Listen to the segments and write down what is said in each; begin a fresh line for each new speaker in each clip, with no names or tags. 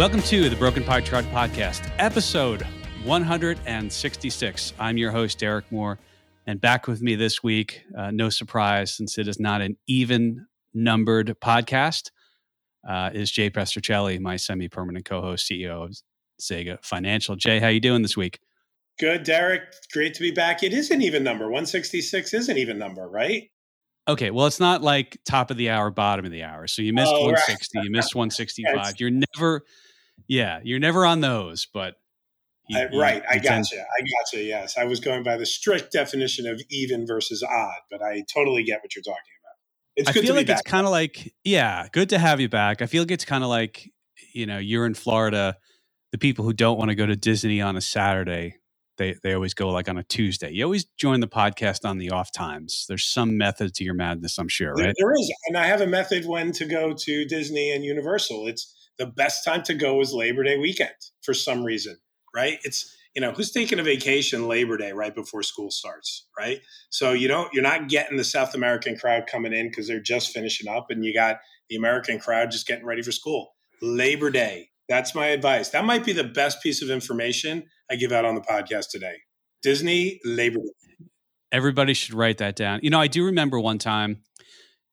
Welcome to the Broken Pie Chart Podcast, episode 166. I'm your host, Derek Moore, and back with me this week, uh, no surprise, since it is not an even numbered podcast, uh, is Jay Pestrichelli, my semi-permanent co-host, CEO of Zega Financial. Jay, how you doing this week?
Good, Derek. Great to be back. It is an even number. 166 is an even number, right?
Okay, well, it's not like top of the hour, bottom of the hour. So you missed oh, 160, right. you missed 165. You're never yeah, you're never on those, but
you, I, right. You, I got you. I got you. Yes, I was going by the strict definition of even versus odd, but I totally get what you're talking about.
It's I feel like it's kind of like yeah, good to have you back. I feel like it's kind of like you know you're in Florida. The people who don't want to go to Disney on a Saturday, they they always go like on a Tuesday. You always join the podcast on the off times. There's some method to your madness, I'm sure, right?
There is, and I have a method when to go to Disney and Universal. It's the best time to go is Labor Day weekend for some reason, right? It's you know who's taking a vacation Labor Day right before school starts, right? So you don't you're not getting the South American crowd coming in because they're just finishing up, and you got the American crowd just getting ready for school. Labor Day. That's my advice. That might be the best piece of information I give out on the podcast today. Disney Labor Day.
Everybody should write that down. You know, I do remember one time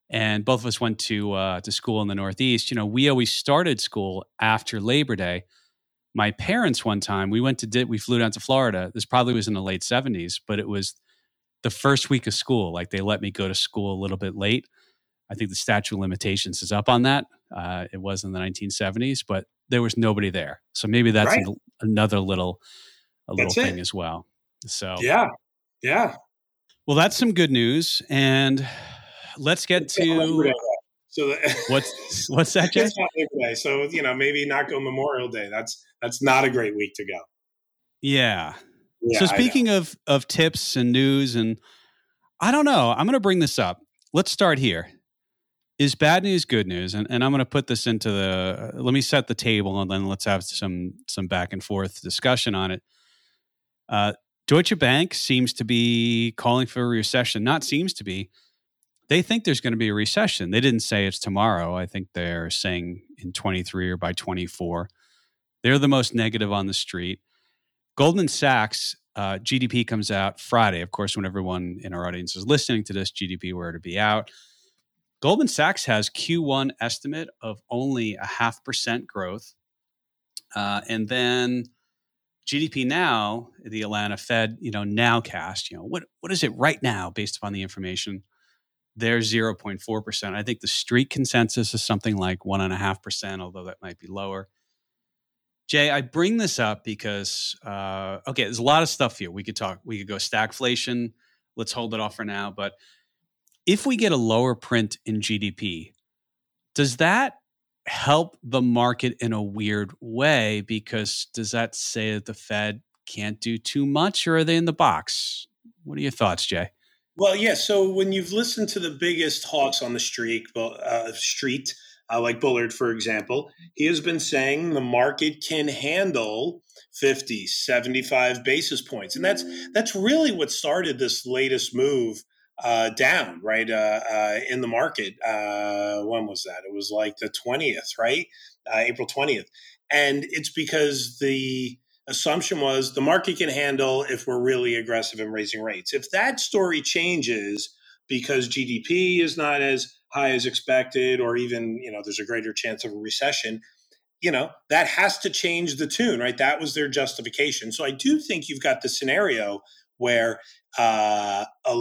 and both of us went to uh, to school in the Northeast. You know, we always started school after Labor Day. My parents, one time, we went to we flew down to Florida. This probably was in the late seventies, but it was the first week of school. Like they let me go to school a little bit late. I think the statute of limitations is up on that. Uh, it was in the 1970s, but there was nobody there. So maybe that's right. a, another little a little that's thing it. as well. So
yeah, yeah.
Well, that's some good news, and let's get to
so
what's what's that? Jay?
Day, so you know maybe not go Memorial Day. That's that's not a great week to go.
Yeah. yeah so speaking of of tips and news and I don't know, I'm going to bring this up. Let's start here. Is bad news good news? And, and I'm going to put this into the. Uh, let me set the table, and then let's have some some back and forth discussion on it. Uh, Deutsche Bank seems to be calling for a recession. Not seems to be they think there's going to be a recession. They didn't say it's tomorrow. I think they're saying in 23 or by 24. They're the most negative on the street. Goldman Sachs uh, GDP comes out Friday. Of course, when everyone in our audience is listening to this, GDP were to be out. Goldman Sachs has Q1 estimate of only a half percent growth. Uh, and then GDP now, the Atlanta Fed, you know, nowcast, you know, what what is it right now based upon the information? They're 0.4%. I think the street consensus is something like 1.5%, although that might be lower. Jay, I bring this up because, uh, okay, there's a lot of stuff here. We could talk, we could go stagflation. Let's hold it off for now. But if we get a lower print in GDP, does that help the market in a weird way? Because does that say that the Fed can't do too much or are they in the box? What are your thoughts, Jay?
Well, yeah. So when you've listened to the biggest hawks on the street, uh, street, uh, like Bullard, for example, he has been saying the market can handle 50, 75 basis points. And that's that's really what started this latest move uh, down, right, uh, uh, in the market. Uh, when was that? It was like the 20th, right? April 20th. And it's because the assumption was the market can handle if we're really aggressive in raising rates. If that story changes because GDP is not as high as expected, or even you know there's a greater chance of a recession, you know that has to change the tune, right? That was their justification. So I do think you've got the scenario where uh, a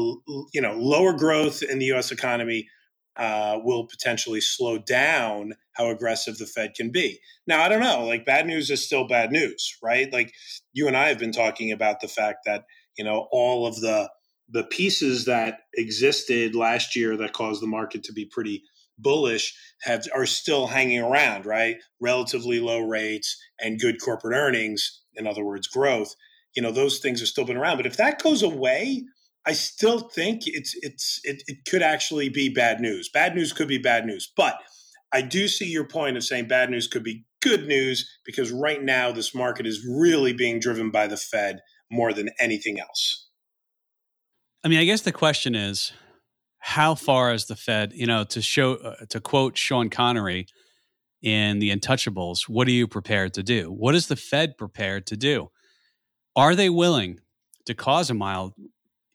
you know lower growth in the U.S. economy uh, will potentially slow down how aggressive the Fed can be. Now, I don't know. Like, bad news is still bad news, right? Like, you and I have been talking about the fact that you know all of the the pieces that existed last year that caused the market to be pretty bullish have are still hanging around, right? Relatively low rates and good corporate earnings, in other words, growth. You know, those things have still been around. But if that goes away, I still think it's it's it, it could actually be bad news. Bad news could be bad news, but I do see your point of saying bad news could be good news because right now this market is really being driven by the Fed more than anything else.
I mean, I guess the question is how far is the Fed, you know, to show uh, to quote Sean Connery in the untouchables, what are you prepared to do? What is the Fed prepared to do? Are they willing to cause a mild,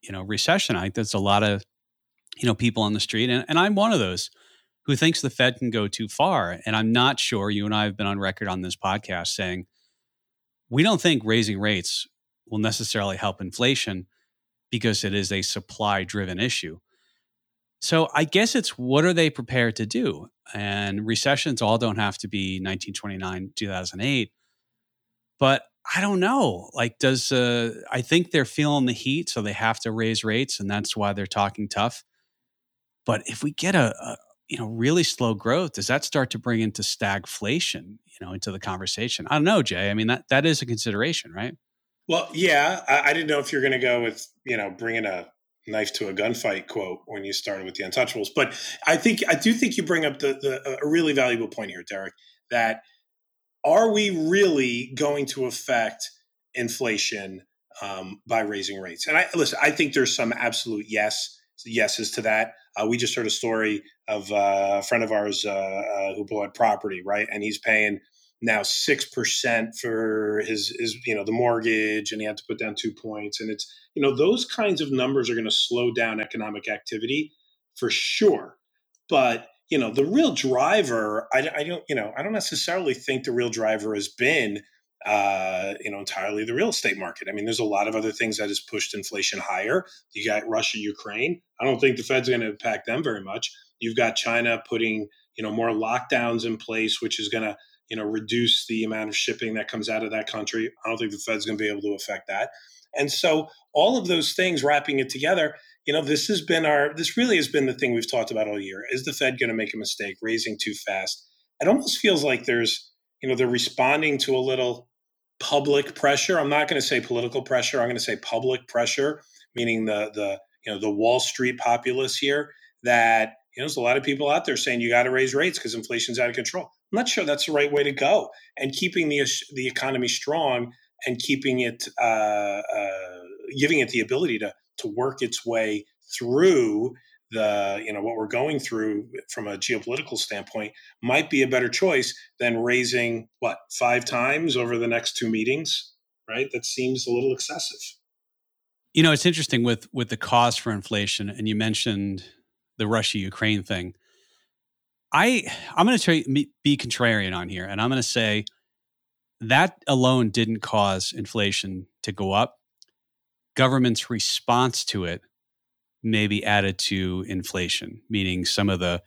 you know, recession? I think there's a lot of, you know, people on the street, and, and I'm one of those who thinks the Fed can go too far. And I'm not sure you and I have been on record on this podcast saying we don't think raising rates will necessarily help inflation because it is a supply driven issue. So I guess it's what are they prepared to do? And recessions all don't have to be 1929, 2008. But I don't know. Like, does uh, I think they're feeling the heat, so they have to raise rates, and that's why they're talking tough. But if we get a, a you know really slow growth, does that start to bring into stagflation? You know, into the conversation. I don't know, Jay. I mean that that is a consideration, right?
Well, yeah. I, I didn't know if you're going to go with you know bringing a knife to a gunfight quote when you started with the untouchables but i think i do think you bring up the, the a really valuable point here derek that are we really going to affect inflation um, by raising rates? And i listen i think there's some absolute yes yeses to that. Uh, we just heard a story of uh, a friend of ours uh, uh who bought property right? And he's paying now six percent for his his you know the mortgage, and he had to put down two points, and it's you know those kinds of numbers are going to slow down economic activity for sure. But you know the real driver, I, I don't you know I don't necessarily think the real driver has been uh, you know, entirely the real estate market. I mean, there's a lot of other things that has pushed inflation higher. You got Russia, Ukraine. I don't think the Fed's going to impact them very much. You've got China putting, you know, more lockdowns in place, which is going to you know reduce the amount of shipping that comes out of that country. I don't think the Fed's going to be able to affect that. And so all of those things wrapping it together, you know, this has been our this really has been the thing we've talked about all year. Is the Fed going to make a mistake raising too fast? It almost feels like there's, you know, they're responding to a little public pressure. I'm not going to say political pressure. I'm going to say public pressure, meaning the the you know the Wall Street populace here that you know there's a lot of people out there saying you got to raise rates because inflation's out of control. I'm not sure that's the right way to go. And keeping the the economy strong and keeping it, uh, uh, giving it the ability to to work its way through the you know what we're going through from a geopolitical standpoint might be a better choice than raising what five times over the next two meetings right? That seems a little excessive.
You know it's interesting with with the cause for inflation and you mentioned the russia ukraine thing. I I'm going to be contrarian on here, and I'm going to say that alone didn't cause inflation to go up. Government's response to it may be added to inflation, meaning some of the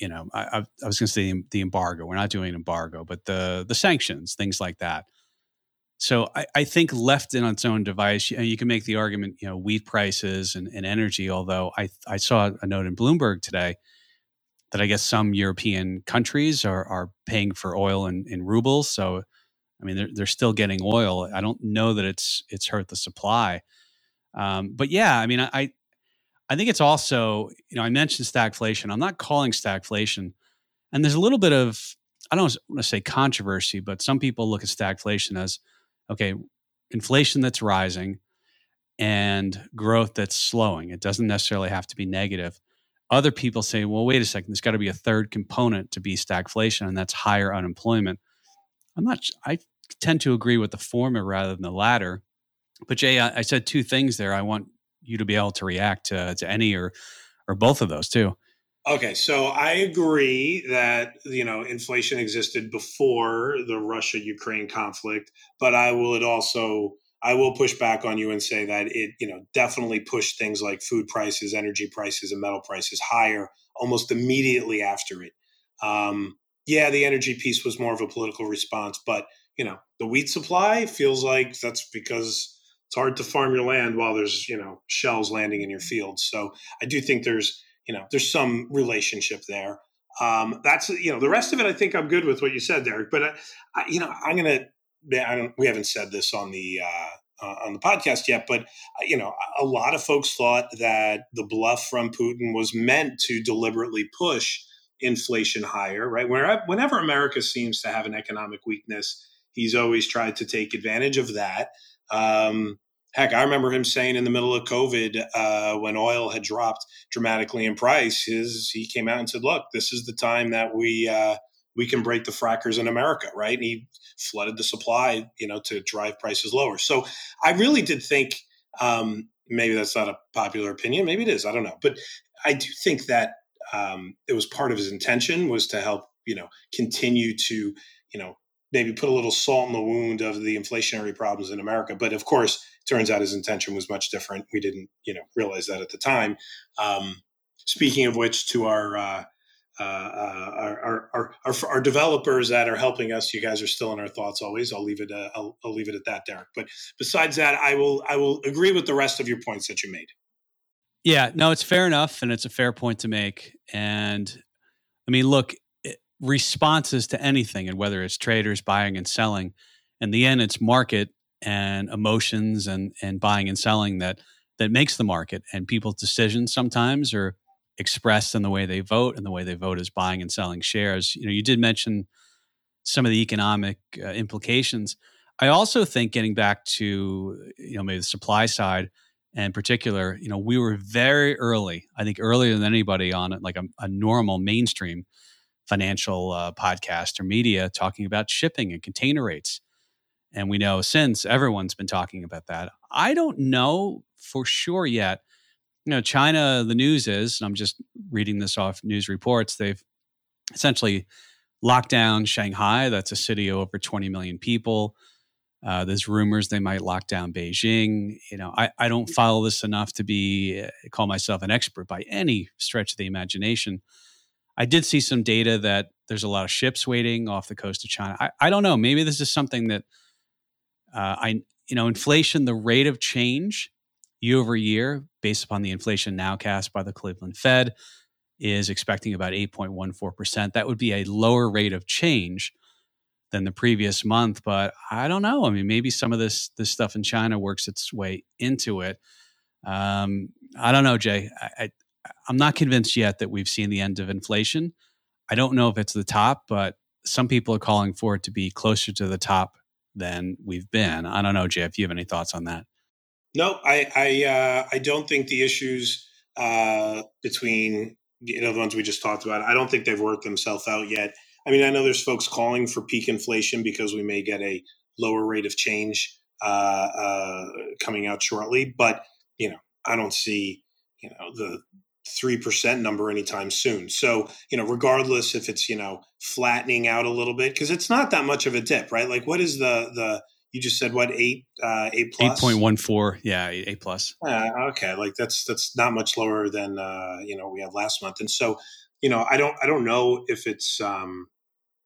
you know I, I was going to say the embargo. We're not doing an embargo, but the the sanctions, things like that. So I, I think left in its own device, you, you, can make the argument, you know, wheat prices and, and energy. Although I I saw a note in Bloomberg today that I guess some European countries are, are paying for oil in, in rubles. So, I mean, they're, they're still getting oil. I don't know that it's it's hurt the supply. Um, but yeah, I mean, I I think it's also you know I mentioned stagflation. I'm not calling stagflation, and there's a little bit of I don't want to say controversy, but some people look at stagflation as okay, inflation that's rising and growth that's slowing. It doesn't necessarily have to be negative. Other people say, well, wait a second, there's got to be a third component to be stagflation, and that's higher unemployment. I'm not, I tend to agree with the former rather than the latter. But Jay, I, I said two things there. I want you to be able to react to, to any or, or both of those too.
Okay, so I agree that you know inflation existed before the Russia Ukraine conflict, but I will also I will push back on you and say that it, you know, definitely pushed things like food prices, energy prices, and metal prices higher almost immediately after it. Um, yeah, the energy piece was more of a political response, but you know, the wheat supply feels like that's because it's hard to farm your land while there's you know shells landing in your fields. So I do think there's you know there's some relationship there. Um, that's you know the rest of it. I think I'm good with what you said, Derek. But I, I, you know I'm gonna I don't, we haven't said this on the uh, uh, on the podcast yet, but uh, you know, a lot of folks thought that the bluff from Putin was meant to deliberately push inflation higher. Right? Whenever, America seems to have an economic weakness, he's always tried to take advantage of that. Um, heck, I remember him saying in the middle of COVID, uh, when oil had dropped dramatically in price, his he came out and said, "Look, this is the time that we uh, we can break the frackers in America, right?" And he flooded the supply, you know, to drive prices lower. So I really did think. Um, maybe that's not a popular opinion. Maybe it is. I don't know, but I do think that um, it was part of his intention was to help you know continue to you know maybe put a little salt in the wound of the inflationary problems in America. But of course, turns out his intention was much different. We didn't, you know, realize that at the time. Um, speaking of which, to our, uh, uh, uh our, our, our, our, developers that are helping us, you guys are still in our thoughts always. I'll leave it. Uh, I'll, I'll leave it at that, Derek. But besides that, I will. I will agree with the rest of your points that you made.
Yeah, no, it's fair enough, and it's a fair point to make. And I mean, look, responses to anything, and whether it's traders buying and selling, in the end, it's market and emotions and and buying and selling that that makes the market. And people's decisions sometimes are expressed in the way they vote, and the way they vote is buying and selling shares. You know, you did mention some of the economic uh, implications. I also think getting back to you know maybe the supply side in particular, you know, we were very early. I think earlier than anybody on like a, a normal mainstream financial uh, podcast or media talking about shipping and container rates. And we know since everyone's been talking about that. I don't know for sure yet. You know, China, the news is, and I'm just reading this off news reports, they've essentially locked down Shanghai. That's a city of over 20 million people. Uh, there's rumors they might lock down Beijing. You know, I, I don't follow this enough to be uh, call myself an expert by any stretch of the imagination. I did see some data that there's a lot of ships waiting off the coast of China. I, I don't know. Maybe this is something that uh, I, you know, inflation, the rate of change year over year, based upon the inflation nowcast by the Cleveland Fed, is expecting about 8.14%. That would be a lower rate of change than the previous month. But I don't know. I mean, maybe some of this this stuff in China works its way into it. Um, I don't know, Jay. I, I'm not convinced yet that we've seen the end of inflation. I don't know if it's the top, but some people are calling for it to be closer to the top than we've been. I don't know, Jay, Do you have any thoughts on that?
No, I I, uh, I don't think the issues uh, between you know the ones we just talked about. I don't think they've worked themselves out yet. I mean, I know there's folks calling for peak inflation because we may get a lower rate of change uh, uh coming out shortly, but you know, I don't see you know the 3% number anytime soon. So, you know, regardless if it's, you know, flattening out a little bit, because it's not that much of a dip, right? Like what is the, the, you just said what eight uh eight
plus? 8.14 yeah eight plus.
Uh, okay. Like that's that's not much lower than uh you know we had last month. And so you know i don't i don't know if it's um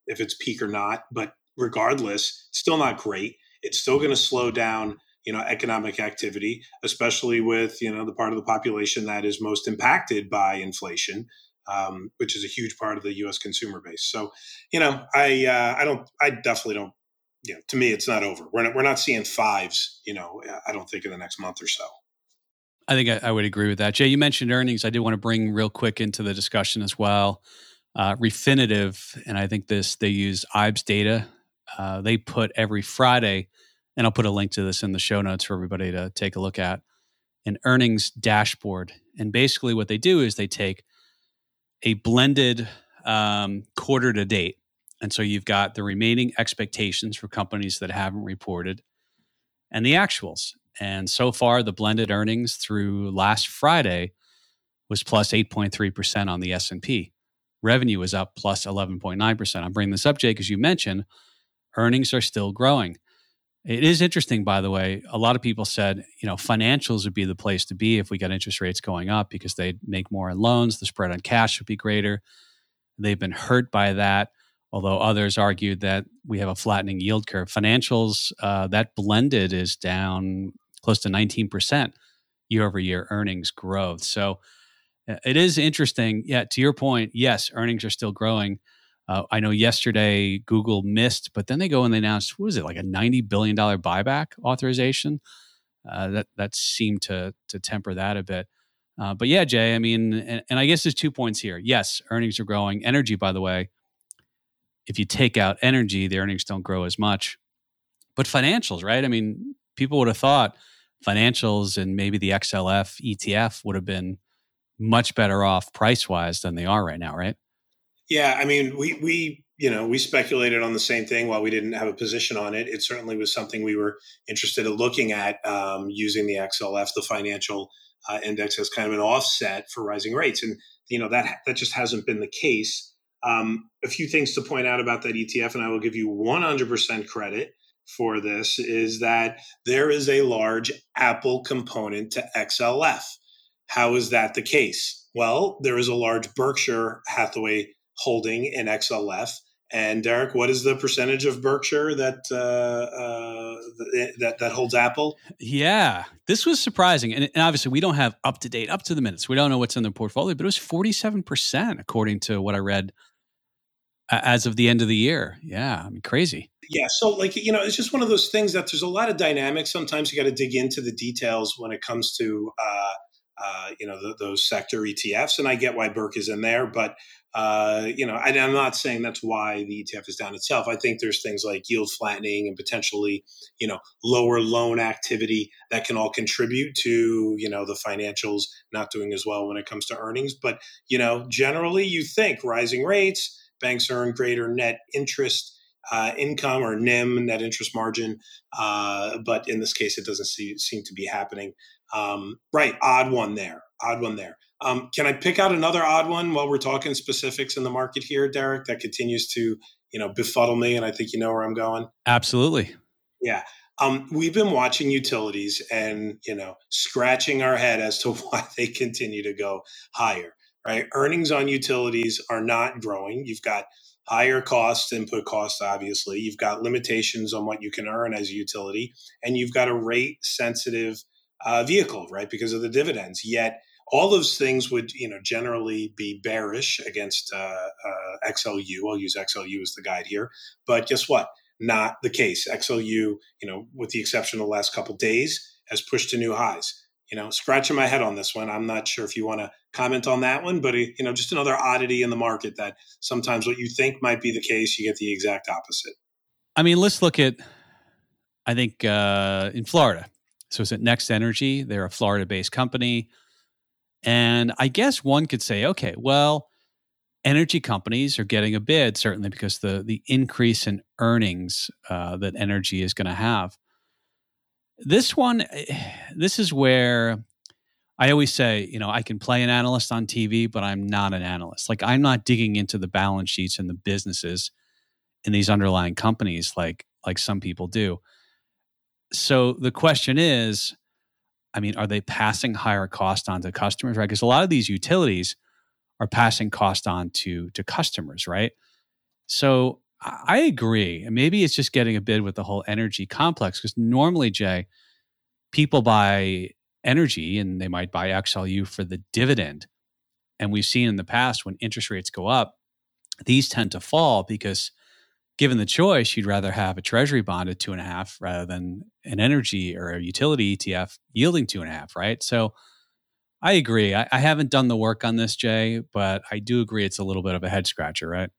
if it's peak or not but regardless still not great. It's still going to slow down you know economic activity especially with you know the part of the population that is most impacted by inflation um, which is a huge part of the us consumer base. So you know i uh, i don't i definitely don't you know to me it's not over. We're not we're not seeing fives you know i don't think in the next month or so.
I think i, I would agree with that. Jay you mentioned earnings. I did want to bring real quick into the discussion as well uh, refinitiv and i think this they use I/B/E/S data uh, they put every friday and I'll put a link to this in the show notes for everybody to take a look at an earnings dashboard. And basically, what they do is they take a blended um, quarter to date. And so you've got the remaining expectations for companies that haven't reported and the actuals. And so far, the blended earnings through last Friday was plus 8.3% on the S&P. Revenue is up plus 11.9%. I'm bringing this up, Jake, as you mentioned, earnings are still growing. It is interesting, by the way. A lot of people said, you know, financials would be the place to be if we got interest rates going up because they'd make more in loans. The spread on cash would be greater. They've been hurt by that, although others argued that we have a flattening yield curve. Financials, uh, that blended is down close to 19% year over year earnings growth. So it is interesting. Yeah, to your point, yes, earnings are still growing. Uh, I know yesterday Google missed, but then they go and they announced what was it like a ninety billion dollar buyback authorization. Uh, that that seemed to to temper that a bit. Uh, but yeah, Jay, I mean, and, and I guess there's two points here. Yes, earnings are growing. Energy, by the way, if you take out energy, the earnings don't grow as much. But financials, right? I mean, people would have thought financials and maybe the XLF ETF would have been much better off price wise than they are right now, right?
Yeah, I mean, we we you know we speculated on the same thing while we didn't have a position on it. It certainly was something we were interested in looking at um, using the XLF, the financial uh, index, as kind of an offset for rising rates, and you know that that just hasn't been the case. Um, a few things to point out about that ETF, and I will give you 100% credit for this, is that there is a large Apple component to XLF. How is that the case? Well, there is a large Berkshire Hathaway holding in XLF. And Derek, what is the percentage of Berkshire that uh, uh, that that holds Apple?
Yeah, this was surprising, and, and obviously we don't have up to date, up to the minutes. We don't know what's in their portfolio, but it was forty seven percent according to what I read as of the end of the year. Yeah, I mean, crazy.
Yeah, so like you know, it's just one of those things that there's a lot of dynamics. Sometimes you got to dig into the details when it comes to uh, uh, you know the, those sector ETFs, and I get why Burke is in there, but uh, you know, I, am not saying that's why the ETF is down itself. I think there's things like yield flattening and potentially, you know, lower loan activity that can all contribute to, you know, the financials not doing as well when it comes to earnings. But, you know, generally you think rising rates, banks earn greater net interest uh, income or NIM, net interest margin. Uh, but in this case, it doesn't see, seem to be happening. Um, right, odd one there, odd one there. Um, can I pick out another odd one while we're talking specifics in the market here, Derek? That continues to you know befuddle me, and I think you know where I'm going.
Absolutely.
Yeah. Um, we've been watching utilities and you know scratching our head as to why they continue to go higher. Right, earnings on utilities are not growing. You've got higher costs, input costs, obviously. You've got limitations on what you can earn as a utility, and you've got a rate sensitive uh, vehicle, right, because of the dividends. Yet all those things would you know generally be bearish against uh, uh, XLU. I'll use XLU as the guide here, but guess what? Not the case. XLU, you know, with the exception of the last couple days, has pushed to new highs. You know, scratching my head on this one. I'm not sure if you want to comment on that one, but you know, just another oddity in the market that sometimes what you think might be the case, you get the exact opposite.
I mean, let's look at. I think uh, in Florida. So is it Next Energy? They're a Florida-based company and I guess one could say, okay, well, energy companies are getting a bid certainly because the the increase in earnings uh, that energy is going to have. This one, eh, this is where I always say, you know, I can play an analyst on TV, but I'm not an analyst. Like I'm not digging into the balance sheets and the businesses in these underlying companies like like some people do. So the question is, I mean, are they passing higher cost on to customers, right? Because a lot of these utilities are passing cost on to to customers, right? So I agree. Maybe it's just getting a bid with the whole energy complex because normally, Jay, people buy energy and they might buy XLU for the dividend. And we've seen in the past when interest rates go up, these tend to fall because given the choice, you'd rather have a treasury bond at two and a half rather than an energy or a utility ETF yielding two and a half, right? So I agree. I, I, haven't done the work on this, Jay, but I do agree it's a little bit of a head scratcher, right?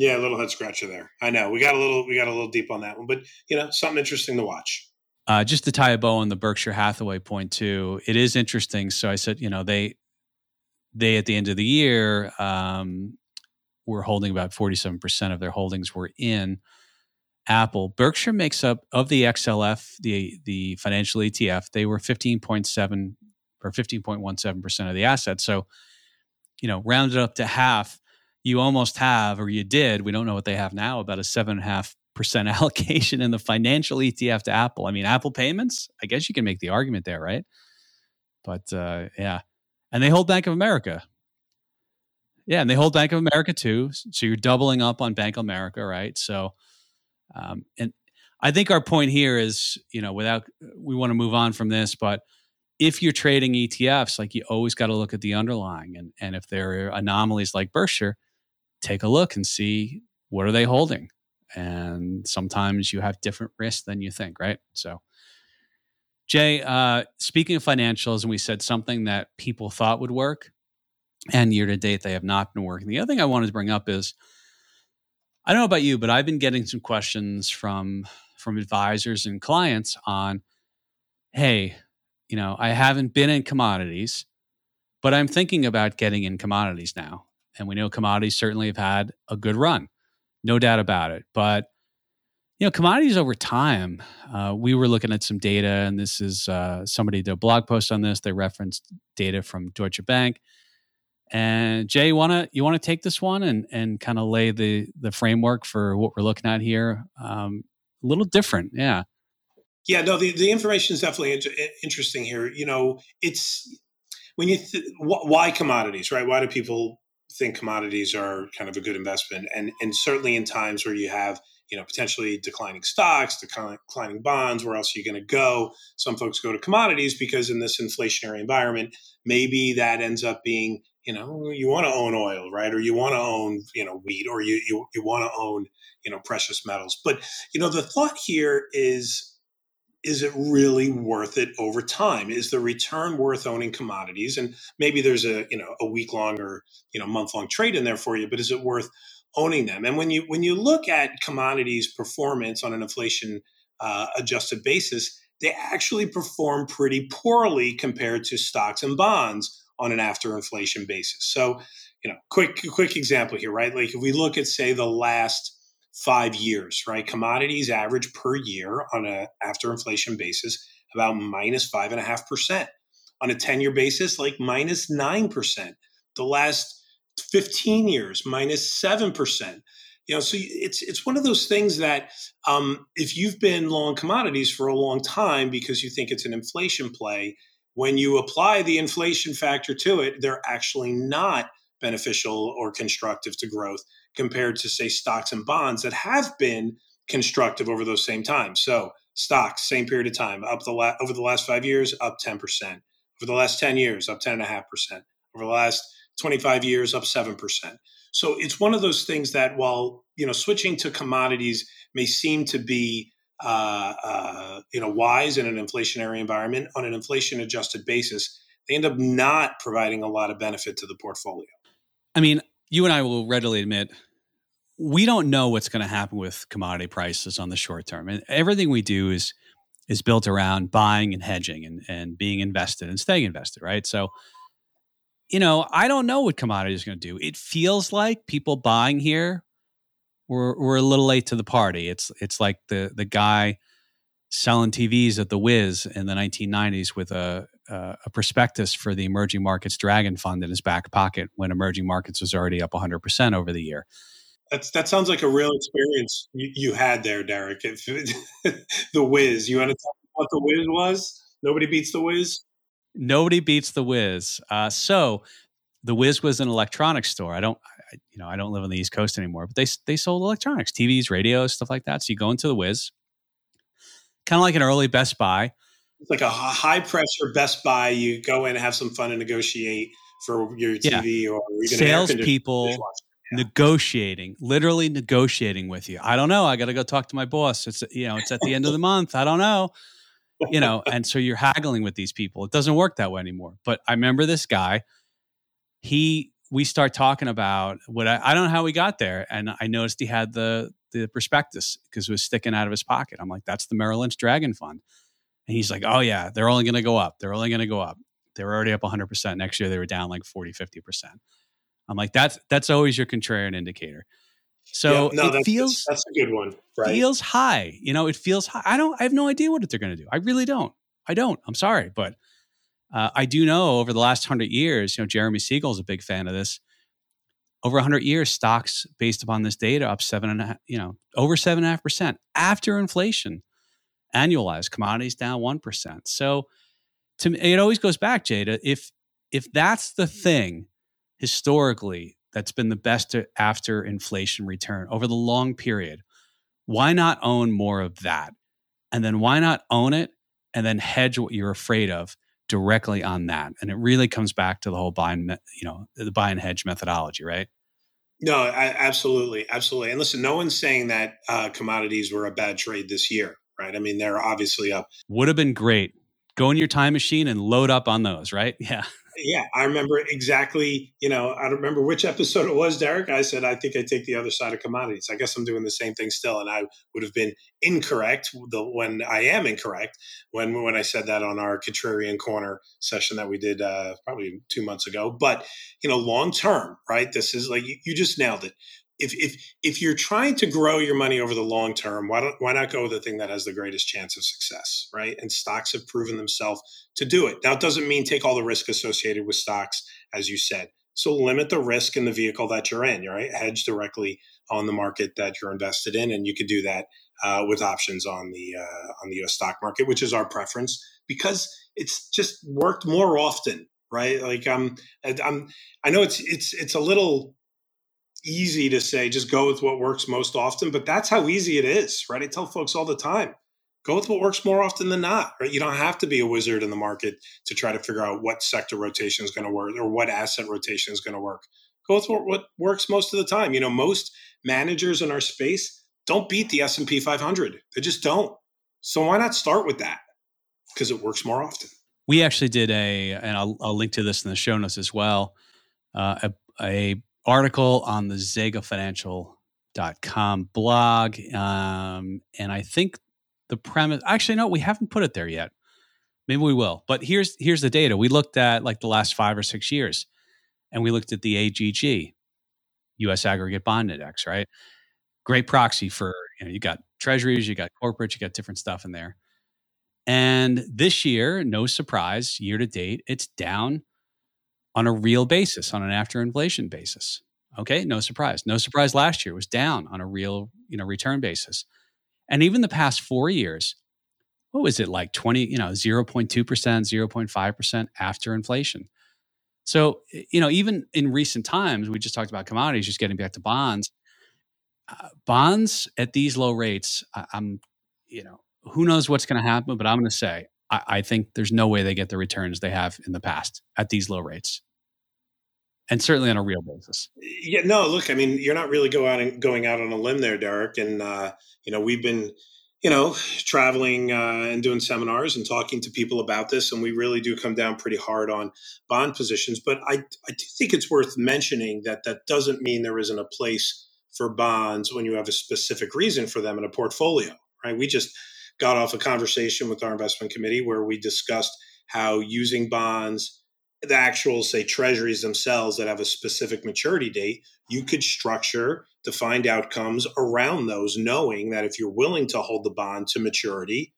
Yeah, a little head scratcher there. I know we got a little we got a little deep on that one, but you know something interesting to watch.
Uh, just to tie a bow on the Berkshire Hathaway point too, it is interesting. So I said, you know, they they at the end of the year um, were holding about 47% of their holdings were in Apple. Berkshire makes up of the XLF, the the financial ETF, they were 15.7 or 15.17% of the assets. So, you know, rounded up to half, you almost have, or you did, we don't know what they have now, about a seven and a half percent allocation in the financial ETF to Apple. I mean, Apple payments, I guess you can make the argument there, right? But uh, yeah. And they hold Bank of America, yeah, and they hold Bank of America too. So you're doubling up on Bank of America, right? So, um, and I think our point here is, you know, without we want to move on from this, but if you're trading ETFs, like you always got to look at the underlying, and and if there are anomalies like Berkshire, take a look and see what are they holding, and sometimes you have different risks than you think, right? So. Jay, uh, speaking of financials, and we said something that people thought would work and year to date they have not been working. The other thing I wanted to bring up is I don't know about you, but I've been getting some questions from from advisors and clients on, hey, you know, I haven't been in commodities, but I'm thinking about getting in commodities now. And we know commodities certainly have had a good run, no doubt about it. But you know, commodities over time. Uh, we were looking at some data, and this is uh, somebody did a blog post on this. They referenced data from Deutsche Bank. And Jay, you wanna you want to take this one and and kind of lay the the framework for what we're looking at here? Um, a little different, yeah.
Yeah, no, the, the information is definitely in- interesting here. You know, it's when you th- wh- why commodities, right? Why do people think commodities are kind of a good investment? And and certainly in times where you have you know potentially declining stocks, declining bonds, where else are you going to go? Some folks go to commodities because in this inflationary environment, maybe that ends up being you know you want to own oil, right? Or you want to own you know wheat, or you you, you want to own you know precious metals. But you know the thought here is is it really worth it over time? Is the return worth owning commodities? And maybe there's a you know a week long or you know month long trade in there for you but is it worth owning them? And when you when you look at commodities performance on an inflation uh, adjusted basis they actually perform pretty poorly compared to stocks and bonds on an after inflation basis. So you know quick quick example here right? Like if we look at say the last five years, right? Commodities average per year on a after inflation basis about minus five and a half percent. On a 10 year basis, like minus nine percent. The last 15 years, minus seven percent. You know, so it's it's one of those things that um, if you've been long commodities for a long time because you think it's an inflation play, when you apply the inflation factor to it, they're actually not beneficial or constructive to growth compared to say stocks and bonds that have been constructive over those same times. So stocks, same period of time, up the la- over the last five years, up 10%. Over the last 10 years, up 10.5%. Over the last 25 years, up 7%. So it's one of those things that while, you know, switching to commodities may seem to be uh, uh, you know, wise in an inflationary environment on an inflation adjusted basis, they end up not providing a lot of benefit to the portfolio.
I mean, you and I will readily admit we don't know what's going to happen with commodity prices on the short term. And everything we do is is built around buying and hedging and, and being invested and staying invested, right? So, you know, I don't know what commodity is going to do. It feels like people buying here were, were a little late to the party. It's it's like the the guy selling TVs at the Wiz in the 1990s with a uh, a prospectus for the emerging markets dragon fund in his back pocket when emerging markets was already up 100% over the year.
That's, that sounds like a real experience you, you had there, Derek. If, the Wiz, You want to talk what the Wiz was? Nobody beats the Wiz.
Nobody beats the Wiz. Uh, so, the Wiz was an electronics store. I don't, I, you know, I don't live on the East Coast anymore, but they they sold electronics, TVs, radios, stuff like that. So you go into the Wiz, kind of like an early Best Buy
it's like a high pressure Best Buy. You go in and have some fun and negotiate for your TV yeah. or
salespeople yeah. negotiating, literally negotiating with you. I don't know. I got to go talk to my boss. It's you know, it's at the end of the month. I don't know. You know, and so you're haggling with these people. It doesn't work that way anymore. But I remember this guy. He we start talking about what I, I don't know how we got there, and I noticed he had the the prospectus because it was sticking out of his pocket. I'm like, that's the Merrill Lynch Dragon Fund. And he's like, oh, yeah, they're only going to go up. They're only going to go up. They were already up 100%. Next year, they were down like 40, 50%. I'm like, that's that's always your contrarian indicator. So yeah, no, it
that's,
feels
that's a good one. Right?
Feels high. You know, it feels high. I don't. I have no idea what they're going to do. I really don't. I don't. I'm sorry, but uh, I do know over the last hundred years. You know, Jeremy Siegel is a big fan of this. Over hundred years, stocks based upon this data up seven and a half. You know, over seven and a half percent after inflation annualized commodities down 1% so to me it always goes back jada if if that's the thing historically that's been the best after inflation return over the long period why not own more of that? And then why not own it and then hedge what you're afraid of directly on that? And it really comes back to the whole buy and you know the buy and hedge methodology right?
No I, absolutely absolutely. And listen no one's saying that uh, commodities were a bad trade this year right? I mean, they're obviously up.
Would have been great go in your time machine and load up on those, right? Yeah.
Yeah, I remember exactly. You know, I don't remember which episode it was, Derek. I said I think I take the other side of commodities. I guess I'm doing the same thing still, and I would have been incorrect the, when I am incorrect when when I said that on our contrarian corner session that we did uh, probably two months ago. But you know, long term, right? This is like you, you just nailed it if if if you're trying to grow your money over the long term, why don't why not go with the thing that has the greatest chance of success, right? And stocks have proven themselves to do it. Now, it doesn't mean take all the risk associated with stocks, as you said. So limit the risk in the vehicle that you're in, right? Hedge directly on the market that you're invested in, and you could do that uh, with options on the uh, on the U.S. stock market, which is our preference because it's just worked more often, right? Like I'm, I'm, I know it's it's it's a little easy to say just go with what works most often, but that's how easy it is, right? I tell folks all the time go with what works more often than not, right? You don't have to be a wizard in the market to try to figure out what sector rotation is going to work or what asset rotation is going to work. Go with what, works most of the time. You know, most managers in our space don't beat the S&P 500. They just don't. So why not start with that? Because it works more often.
We actually did a, and I'll, I'll link to this in the show notes as well, uh, a, a article on the ZegaFinancial.com blog. Um, and I think the premise actually no, we haven't put it there yet. Maybe we will. But here's here's the data. We looked at like the last five or six years, and we looked at the AGG, US Aggregate Bond Index, right? Great proxy for you know, you got treasuries, you got corporates, you got different stuff in there. And this year, no surprise, year to date, it's down on a real basis, on an after inflation basis. Okay, no surprise. No surprise last year was down on a real, you know, return basis. And even the past 4 years, what was it like 20, you know, 0.2%, 0.5% after inflation. So, you know, even in recent times, we just talked about commodities, just getting back to bonds. Uh, bonds at these low rates, I, am you know, who knows what's going to happen, but I'm going to say I, I think there's no way they get the returns they have in the past at these low rates and certainly on a real basis.
Yeah, no, look, I mean, you're not really go out and going out on a limb there, Derek. And uh, you know, we've been, you know, traveling uh, and doing seminars and talking to people about this, and we really do come down pretty hard on bond positions. But I, I do think it's worth mentioning that that doesn't mean there isn't a place for bonds when you have a specific reason for them in a portfolio, right? We just got off a conversation with our investment committee where we discussed how using bonds, the actual, say, treasuries themselves that have a specific maturity date, you could structure defined outcomes around those, knowing that if you're willing to hold the bond to maturity,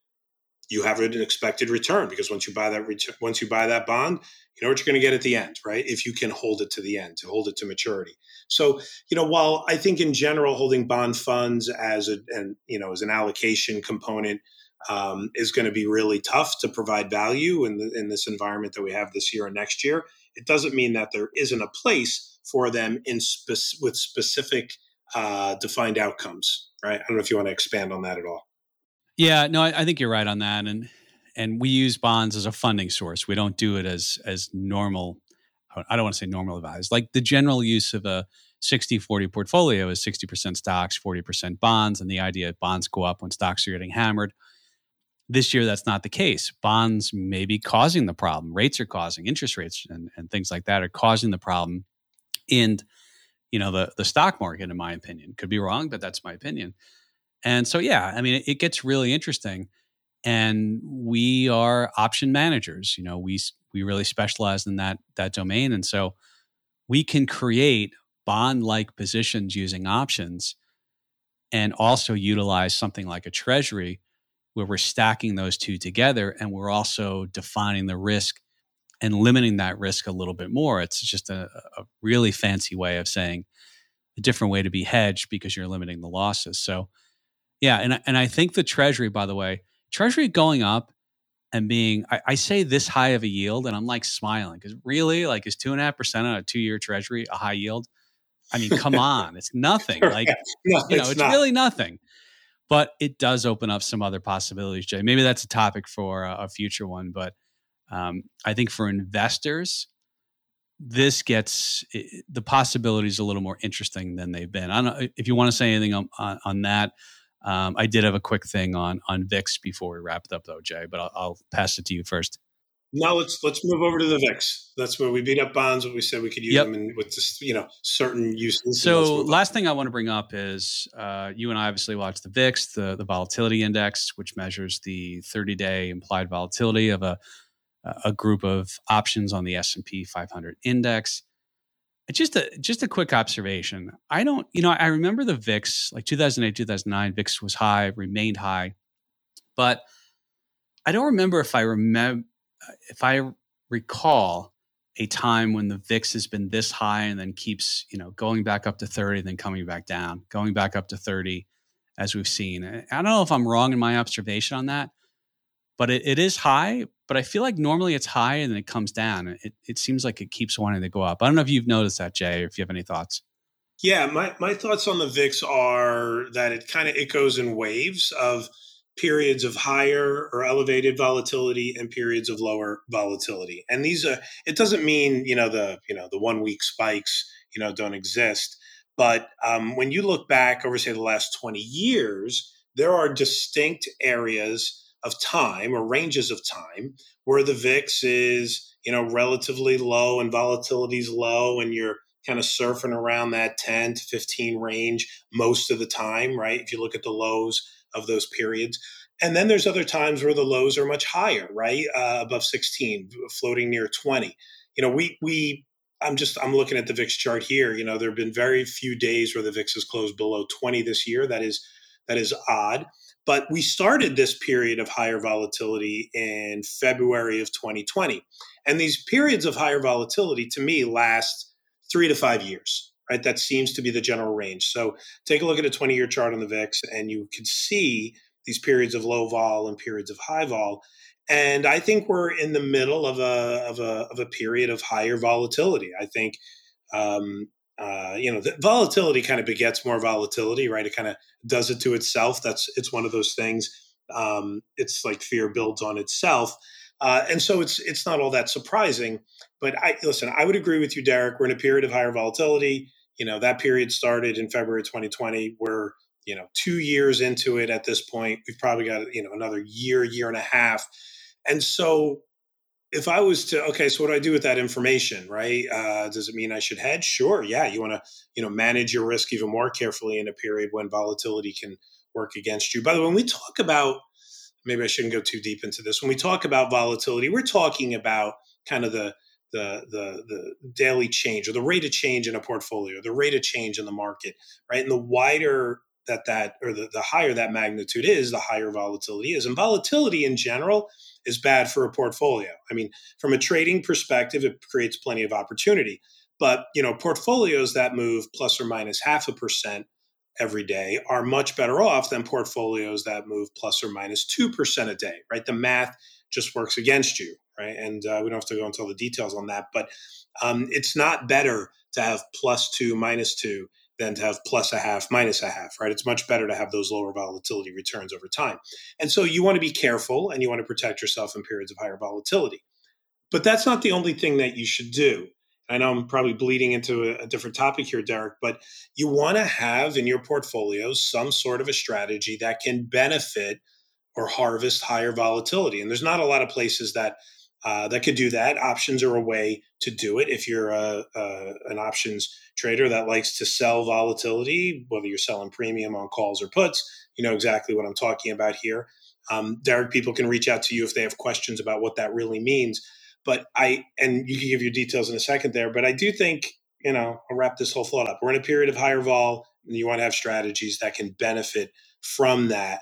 you have an expected return because once you buy that once you buy that bond, you know what you're going to get at the end, right? If you can hold it to the end, to hold it to maturity. So, you know, while I think in general holding bond funds as a and you know as an allocation component um, is going to be really tough to provide value in the, in this environment that we have this year and next year. It doesn't mean that there isn't a place for them in spe- with specific uh, defined outcomes, right? I don't know if you want to expand on that at all.
Yeah, no, I, I think you're right on that, and and we use bonds as a funding source. We don't do it as as normal. I don't want to say normal advised. Like the general use of a 60 40 portfolio is 60% stocks, 40% bonds. And the idea that bonds go up when stocks are getting hammered. This year, that's not the case. Bonds may be causing the problem. Rates are causing, interest rates and, and things like that are causing the problem. And, you know, the, the stock market, in my opinion, could be wrong, but that's my opinion. And so, yeah, I mean, it, it gets really interesting. And we are option managers. You know, we we really specialize in that that domain, and so we can create bond like positions using options, and also utilize something like a treasury where we're stacking those two together, and we're also defining the risk and limiting that risk a little bit more. It's just a, a really fancy way of saying a different way to be hedged because you're limiting the losses. So yeah, and and I think the Treasury, by the way, Treasury going up and being, I, I say this high of a yield, and I'm like smiling because really, like, is two and a half percent on a two year Treasury a high yield? I mean, come on, it's nothing. Like, no, you know, it's, it's really nothing. But it does open up some other possibilities, Jay. Maybe that's a topic for a, a future one. But um, I think for investors, this gets the possibilities a little more interesting than they've been. I don't know if you want to say anything on, on, on that. Um, I did have a quick thing on on VIX before we wrap it up, though, Jay. But I'll, I'll pass it to you first.
Now let's let's move over to the VIX. That's where we beat up bonds. What we said we could use yep. them in, with just you know certain uses.
So last thing I want to bring up is uh, you and I obviously watch the VIX, the the volatility index, which measures the 30 day implied volatility of a a group of options on the S and P 500 index. Just a just a quick observation. I don't, you know, I remember the VIX like 2008, 2009. VIX was high, remained high, but I don't remember if I remember if I recall a time when the VIX has been this high and then keeps, you know, going back up to 30, then coming back down, going back up to 30, as we've seen. I don't know if I'm wrong in my observation on that, but it, it is high. But I feel like normally it's high and then it comes down. It, it seems like it keeps wanting to go up. I don't know if you've noticed that, Jay, or if you have any thoughts.
Yeah, my, my thoughts on the VIX are that it kind of it goes in waves of – periods of higher or elevated volatility and periods of lower volatility. And these are it doesn't mean, you know, the, you know, the one week spikes, you know, don't exist. But um, when you look back over, say, the last 20 years, there are distinct areas of time or ranges of time where the VIX is, you know, relatively low and volatility is low and you're kind of surfing around that 10 to 15 range most of the time, right? If you look at the lows of those periods. And then there's other times where the lows are much higher, right? Uh, above 16, floating near 20. You know, we, we, I'm just, I'm looking at the VIX chart here. You know, there have been very few days where the VIX has closed below 20 this year. That is, that is odd. But we started this period of higher volatility in February of 2020. And these periods of higher volatility to me last three to five years right? That seems to be the general range. So take a look at a 20 year chart on the VIX, and you can see these periods of low vol and periods of high vol. And I think we're in the middle of a, of a, of a period of higher volatility. I think, um, uh, you know, the volatility kind of begets more volatility, right? It kind of does it to itself. That's it's one of those things. Um, it's like fear builds on itself. Uh, and so it's it's not all that surprising. But I listen, I would agree with you, Derek. We're in a period of higher volatility. You know, that period started in February 2020. We're you know two years into it at this point. We've probably got you know another year, year and a half. And so, if I was to okay, so what do I do with that information? Right? Uh, does it mean I should hedge? Sure. Yeah. You want to you know manage your risk even more carefully in a period when volatility can work against you. By the way, when we talk about maybe I shouldn't go too deep into this. When we talk about volatility, we're talking about kind of the the the the daily change or the rate of change in a portfolio, the rate of change in the market, right? And the wider that that or the, the higher that magnitude is, the higher volatility is. And volatility in general is bad for a portfolio. I mean, from a trading perspective, it creates plenty of opportunity. But you know, portfolios that move plus or minus half a percent every day are much better off than portfolios that move plus or minus 2% a day, right? The math just works against you, right? And uh, we don't have to go into all the details on that, but um, it's not better to have plus two, minus two than to have plus a half, minus a half, right? It's much better to have those lower volatility returns over time. And so you want to be careful and you want to protect yourself in periods of higher volatility. But that's not the only thing that you should do. I know I'm probably bleeding into a, a different topic here, Derek, but you want to have in your portfolio some sort of a strategy that can benefit or harvest higher volatility. And there's not a lot of places that uh, that could do that. Options are a way to do it. If you're a, a, an options trader that likes to sell volatility, whether you're selling premium on calls or puts, you know exactly what I'm talking about here. Um, Derek, people can reach out to you if they have questions about what that really means. But I, and you can give your details in a second there, but I do think, you know, I'll wrap this whole thought up. We're in a period of higher vol, and you want to have strategies that can benefit from that.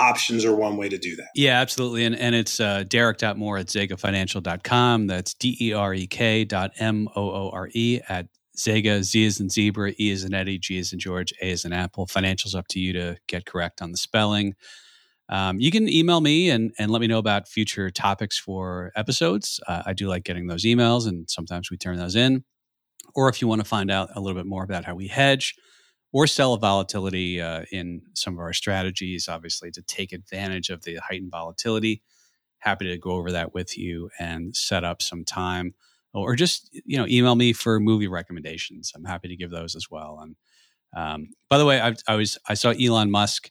Options are one way to do that.
Yeah, absolutely. And, and it's uh, derek.moore at zegafinancial.com. That's D E R E K dot M O O R E at Zega, Z is in zebra, E is in Eddie, G is in George, A is in Apple. Financials up to you to get correct on the spelling. Um, you can email me and, and let me know about future topics for episodes. Uh, I do like getting those emails, and sometimes we turn those in. Or if you want to find out a little bit more about how we hedge or sell volatility uh, in some of our strategies, obviously to take advantage of the heightened volatility, happy to go over that with you and set up some time. Or just you know, email me for movie recommendations. I'm happy to give those as well. And um, by the way, I, I was I saw Elon Musk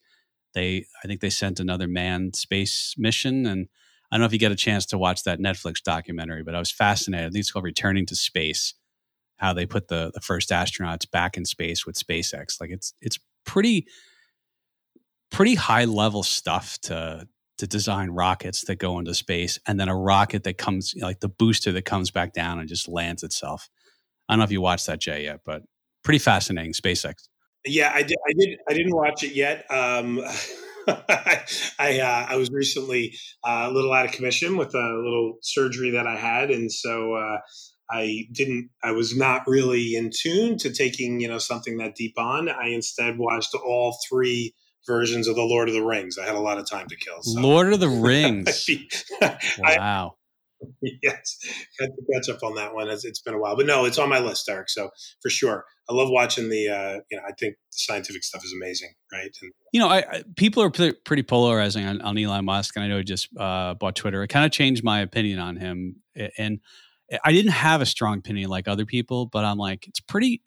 they I think they sent another manned space mission, and I don't know if you get a chance to watch that Netflix documentary, but I was fascinated. I think it's called Returning to Space. How they put the the first astronauts back in space with SpaceX. Like it's it's pretty pretty high level stuff to to design rockets that go into space and then a rocket that comes like the booster that comes back down and just lands itself. I don't know if you watched that Jay yet, but pretty fascinating SpaceX.
Yeah, I did. I did. I didn't watch it yet. Um, I uh, I was recently uh, a little out of commission with a little surgery that I had, and so uh, I didn't. I was not really in tune to taking you know something that deep on. I instead watched all three versions of the Lord of the Rings. I had a lot of time to kill.
So. Lord of the Rings. wow.
yes, had to catch up on that one. It's, it's been a while, but no, it's on my list, Eric. So for sure, I love watching the. Uh, you know, I think the scientific stuff is amazing, right? And,
you know, I, I people are p- pretty polarizing on, on, Elon Musk, and I know he just uh, bought Twitter. It kind of changed my opinion on him, and I didn't have a strong opinion like other people, but I'm like, it's pretty,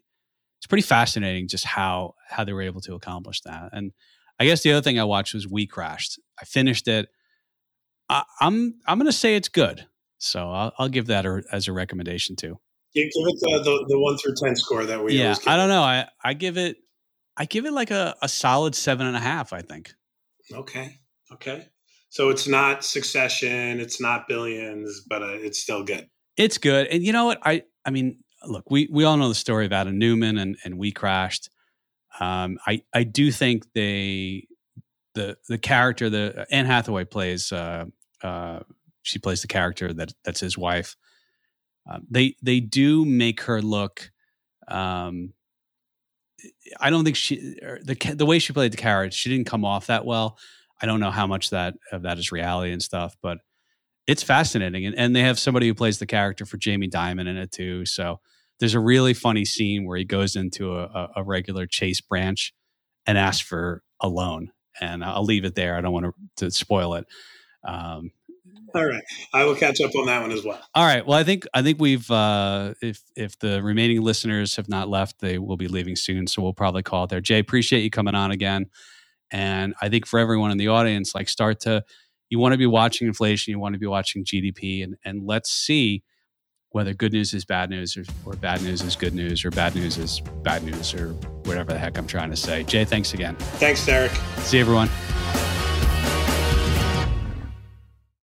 it's pretty fascinating just how how they were able to accomplish that. And I guess the other thing I watched was We Crashed. I finished it. I, I'm I'm going to say it's good. So I'll, I'll give that a, as a recommendation too.
give it the, the, the, one through 10 score that we
Yeah, I don't know. I, I give it, I give it like a, a solid seven and a half, I think.
Okay. Okay. So it's not succession, it's not billions, but uh, it's still good.
It's good. And you know what? I, I mean, look, we, we all know the story of Adam Neumann and, and we crashed. Um, I, I do think they, the, the character, the Anne Hathaway plays, uh, uh, she plays the character that that's his wife. Um, they they do make her look. Um, I don't think she the the way she played the character she didn't come off that well. I don't know how much that of that is reality and stuff, but it's fascinating. And, and they have somebody who plays the character for Jamie Dimon in it too. So there's a really funny scene where he goes into a, a regular Chase branch and asks for a loan. And I'll leave it there. I don't want to, to spoil it. Um,
all right, I will catch up on that one as well.
All right. Well, I think I think we've uh, if if the remaining listeners have not left, they will be leaving soon, so we'll probably call it there. Jay, appreciate you coming on again, and I think for everyone in the audience, like start to you want to be watching inflation, you want to be watching GDP, and and let's see whether good news is bad news or, or bad news is good news or bad news is bad news or whatever the heck I'm trying to say. Jay, thanks again.
Thanks, Derek.
See everyone.